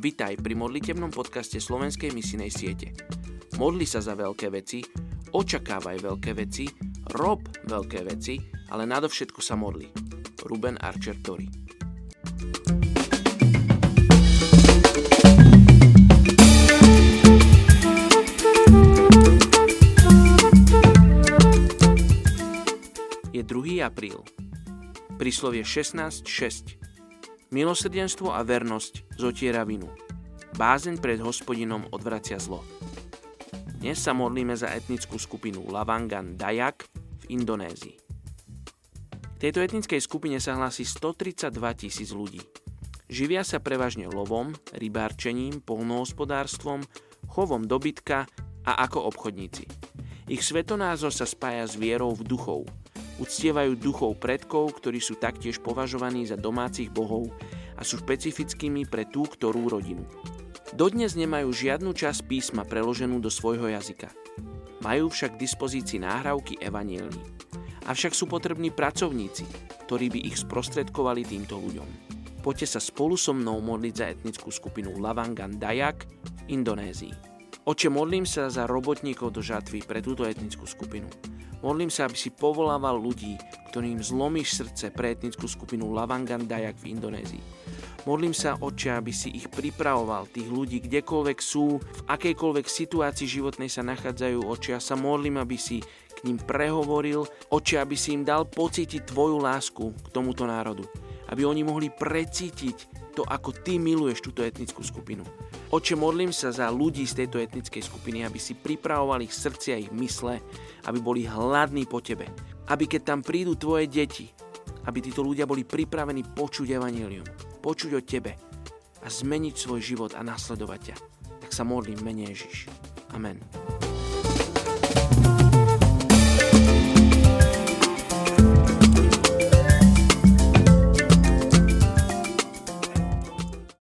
Vítaj pri modlitebnom podcaste Slovenskej misinej siete. Modli sa za veľké veci, očakávaj veľké veci, rob veľké veci, ale nadovšetko sa modli. Ruben Archer Tori Je 2. apríl. Príslovie 16.6. Milosrdenstvo a vernosť zotiera vinu. Bázeň pred hospodinom odvracia zlo. Dnes sa modlíme za etnickú skupinu Lavangan Dayak v Indonézii. K tejto etnickej skupine sa hlási 132 tisíc ľudí. Živia sa prevažne lovom, rybárčením, polnohospodárstvom, chovom dobytka a ako obchodníci. Ich svetonázor sa spája s vierou v duchov – Uctievajú duchov predkov, ktorí sú taktiež považovaní za domácich bohov a sú špecifickými pre tú ktorú rodinu. Dodnes nemajú žiadnu časť písma preloženú do svojho jazyka. Majú však k dispozícii náhrávky evanielní. Avšak sú potrební pracovníci, ktorí by ich sprostredkovali týmto ľuďom. Poďte sa spolu so mnou modliť za etnickú skupinu Lavangan Dayak v Indonézii. Oče, modlím sa za robotníkov do žatvy pre túto etnickú skupinu. Modlím sa, aby si povolával ľudí, ktorým zlomíš srdce pre etnickú skupinu Lavangan Dayak v Indonézii. Modlím sa, Oče, aby si ich pripravoval, tých ľudí, kdekoľvek sú, v akejkoľvek situácii životnej sa nachádzajú, Oče. Ja sa modlím, aby si k ním prehovoril, Oče, aby si im dal pocítiť Tvoju lásku k tomuto národu. Aby oni mohli precítiť to, ako ty miluješ túto etnickú skupinu. Oče, modlím sa za ľudí z tejto etnickej skupiny, aby si pripravovali ich srdcia ich mysle, aby boli hladní po tebe. Aby keď tam prídu tvoje deti, aby títo ľudia boli pripravení počuť evanílium, počuť o tebe a zmeniť svoj život a nasledovať ťa. Tak sa modlím mene Ježiš. Amen.